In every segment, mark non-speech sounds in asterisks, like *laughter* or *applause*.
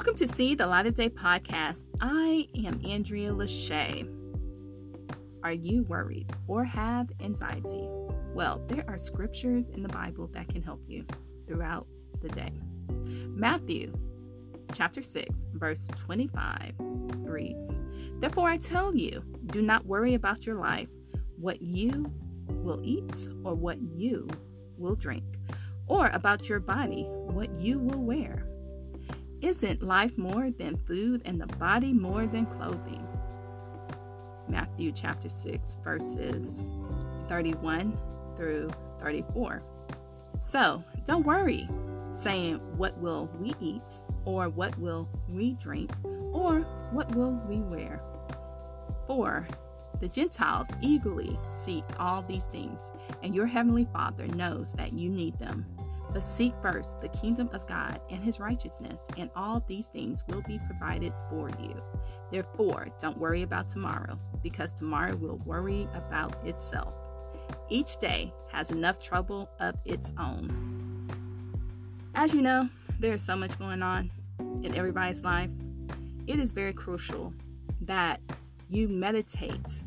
Welcome to See the Light of Day podcast. I am Andrea Lachey. Are you worried or have anxiety? Well, there are scriptures in the Bible that can help you throughout the day. Matthew chapter 6, verse 25 reads Therefore I tell you, do not worry about your life, what you will eat or what you will drink, or about your body, what you will wear. Isn't life more than food and the body more than clothing? Matthew chapter 6, verses 31 through 34. So don't worry, saying, What will we eat? Or what will we drink? Or what will we wear? For the Gentiles eagerly seek all these things, and your heavenly Father knows that you need them. But seek first the kingdom of God and his righteousness, and all these things will be provided for you. Therefore, don't worry about tomorrow, because tomorrow will worry about itself. Each day has enough trouble of its own. As you know, there is so much going on in everybody's life. It is very crucial that you meditate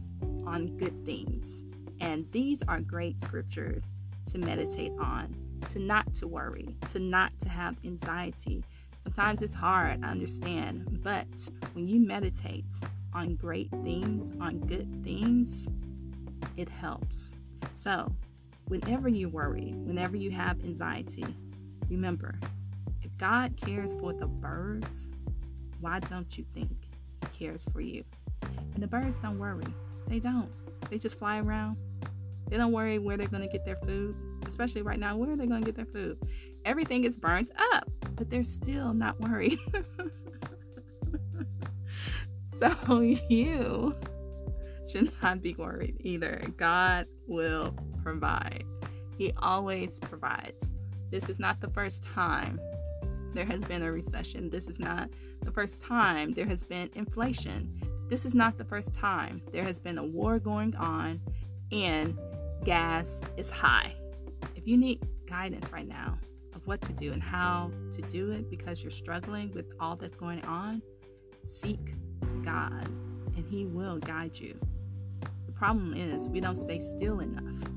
on good things. And these are great scriptures to meditate on to not to worry, to not to have anxiety. Sometimes it's hard, I understand, but when you meditate on great things, on good things, it helps. So, whenever you worry, whenever you have anxiety, remember if God cares for the birds, why don't you think He cares for you? And the birds don't worry, they don't. They just fly around. They don't worry where they're going to get their food especially right now, where are they going to get their food? Everything is burnt up, but they're still not worried. *laughs* so you should not be worried either. God will provide, He always provides. This is not the first time there has been a recession. This is not the first time there has been inflation. This is not the first time there has been a war going on and gas is high. If you need guidance right now of what to do and how to do it because you're struggling with all that's going on, seek God and He will guide you. The problem is we don't stay still enough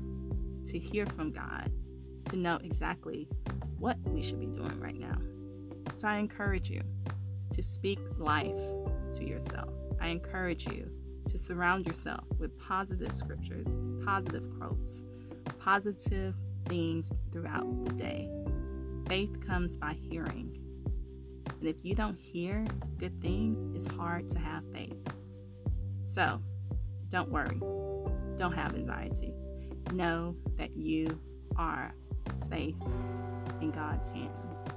to hear from God to know exactly what we should be doing right now. So I encourage you to speak life to yourself. I encourage you to surround yourself with positive scriptures, positive quotes, positive things throughout the day. Faith comes by hearing. And if you don't hear good things, it's hard to have faith. So, don't worry. Don't have anxiety. Know that you are safe in God's hands.